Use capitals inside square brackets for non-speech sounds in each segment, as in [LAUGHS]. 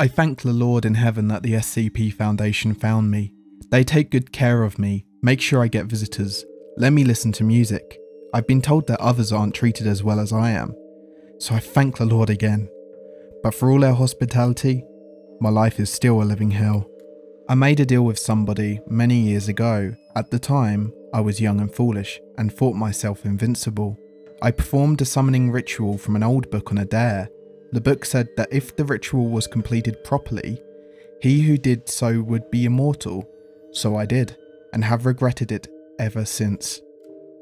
I thank the Lord in heaven that the SCP Foundation found me. They take good care of me, make sure I get visitors, let me listen to music. I've been told that others aren't treated as well as I am, so I thank the Lord again. But for all their hospitality, my life is still a living hell. I made a deal with somebody many years ago. At the time, I was young and foolish and thought myself invincible. I performed a summoning ritual from an old book on a dare. The book said that if the ritual was completed properly, he who did so would be immortal. So I did, and have regretted it ever since.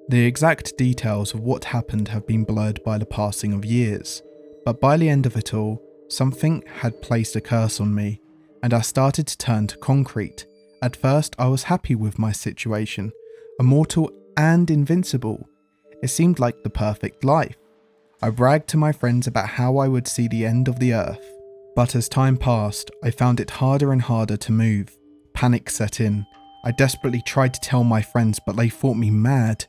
The exact details of what happened have been blurred by the passing of years, but by the end of it all, something had placed a curse on me and I started to turn to concrete. At first, I was happy with my situation, immortal and invincible. It seemed like the perfect life. I bragged to my friends about how I would see the end of the earth. But as time passed, I found it harder and harder to move. Panic set in. I desperately tried to tell my friends, but they thought me mad.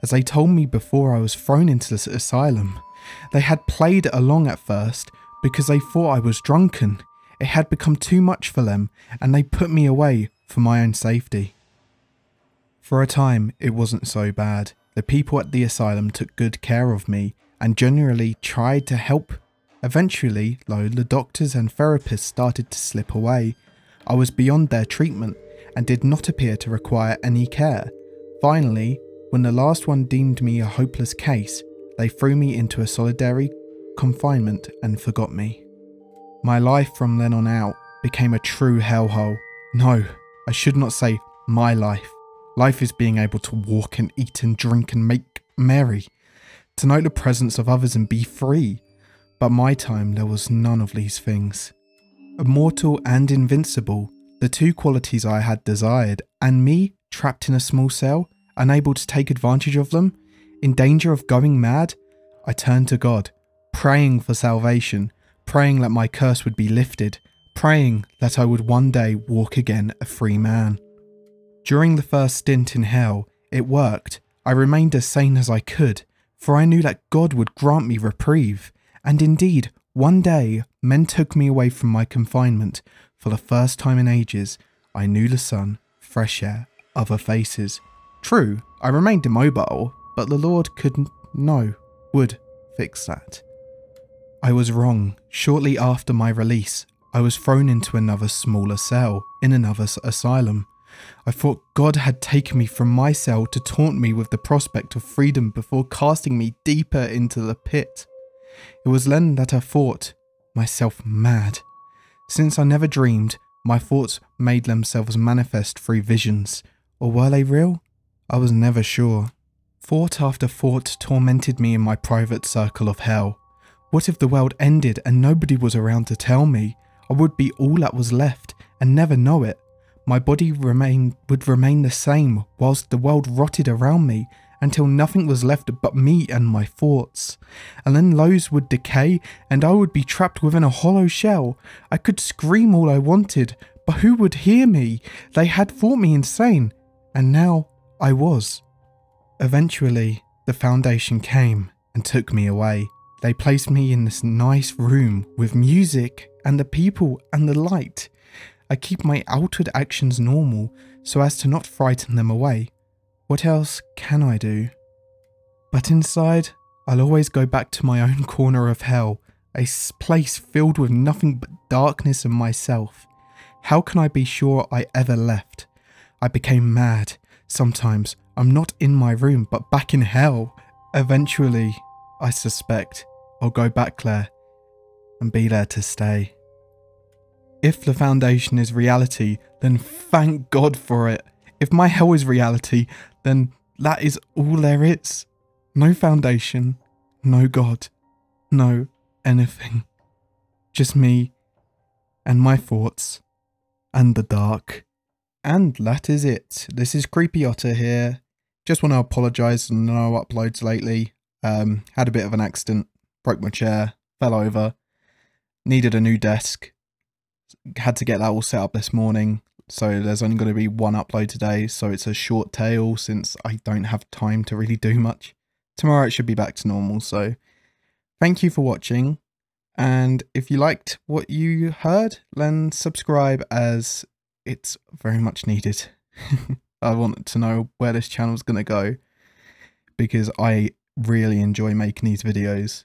As they told me before I was thrown into this asylum, they had played along at first because they thought I was drunken. It had become too much for them, and they put me away for my own safety. For a time, it wasn't so bad. The people at the asylum took good care of me and generally tried to help. Eventually, though, the doctors and therapists started to slip away. I was beyond their treatment and did not appear to require any care. Finally, when the last one deemed me a hopeless case, they threw me into a solitary confinement and forgot me. My life from then on out became a true hellhole. No, I should not say my life. Life is being able to walk and eat and drink and make merry, to know the presence of others and be free. But my time, there was none of these things. Immortal and invincible, the two qualities I had desired, and me, trapped in a small cell, unable to take advantage of them, in danger of going mad, I turned to God, praying for salvation praying that my curse would be lifted, praying that I would one day walk again a free man. During the first stint in hell, it worked. I remained as sane as I could, for I knew that God would grant me reprieve. And indeed, one day, men took me away from my confinement. For the first time in ages, I knew the sun, fresh air, other faces. True, I remained immobile, but the Lord could, no, would fix that. I was wrong. Shortly after my release, I was thrown into another smaller cell in another asylum. I thought God had taken me from my cell to taunt me with the prospect of freedom before casting me deeper into the pit. It was then that I thought myself mad. Since I never dreamed, my thoughts made themselves manifest through visions. Or were they real? I was never sure. Thought after thought tormented me in my private circle of hell. What if the world ended and nobody was around to tell me? I would be all that was left and never know it. My body remain, would remain the same whilst the world rotted around me until nothing was left but me and my thoughts. And then those would decay and I would be trapped within a hollow shell. I could scream all I wanted, but who would hear me? They had thought me insane, and now I was. Eventually, the Foundation came and took me away. They placed me in this nice room with music and the people and the light. I keep my outward actions normal so as to not frighten them away. What else can I do? But inside, I'll always go back to my own [LAUGHS] corner of hell, a place filled with nothing but darkness and myself. How can I be sure I ever left? I became mad. Sometimes I'm not in my room, but back in hell. Eventually, I suspect I'll go back there and be there to stay. If the foundation is reality, then thank God for it. If my hell is reality, then that is all there is. No foundation, no God, no anything. Just me and my thoughts and the dark. And that is it. This is Creepy Otter here. Just want to apologise for no uploads lately. Um, had a bit of an accident, broke my chair, fell over, needed a new desk, had to get that all set up this morning. So there's only going to be one upload today. So it's a short tale since I don't have time to really do much. Tomorrow it should be back to normal. So thank you for watching. And if you liked what you heard, then subscribe as it's very much needed. [LAUGHS] I want to know where this channel's going to go because I really enjoy making these videos.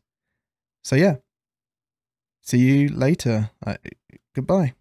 So yeah, See you later. Goodbye.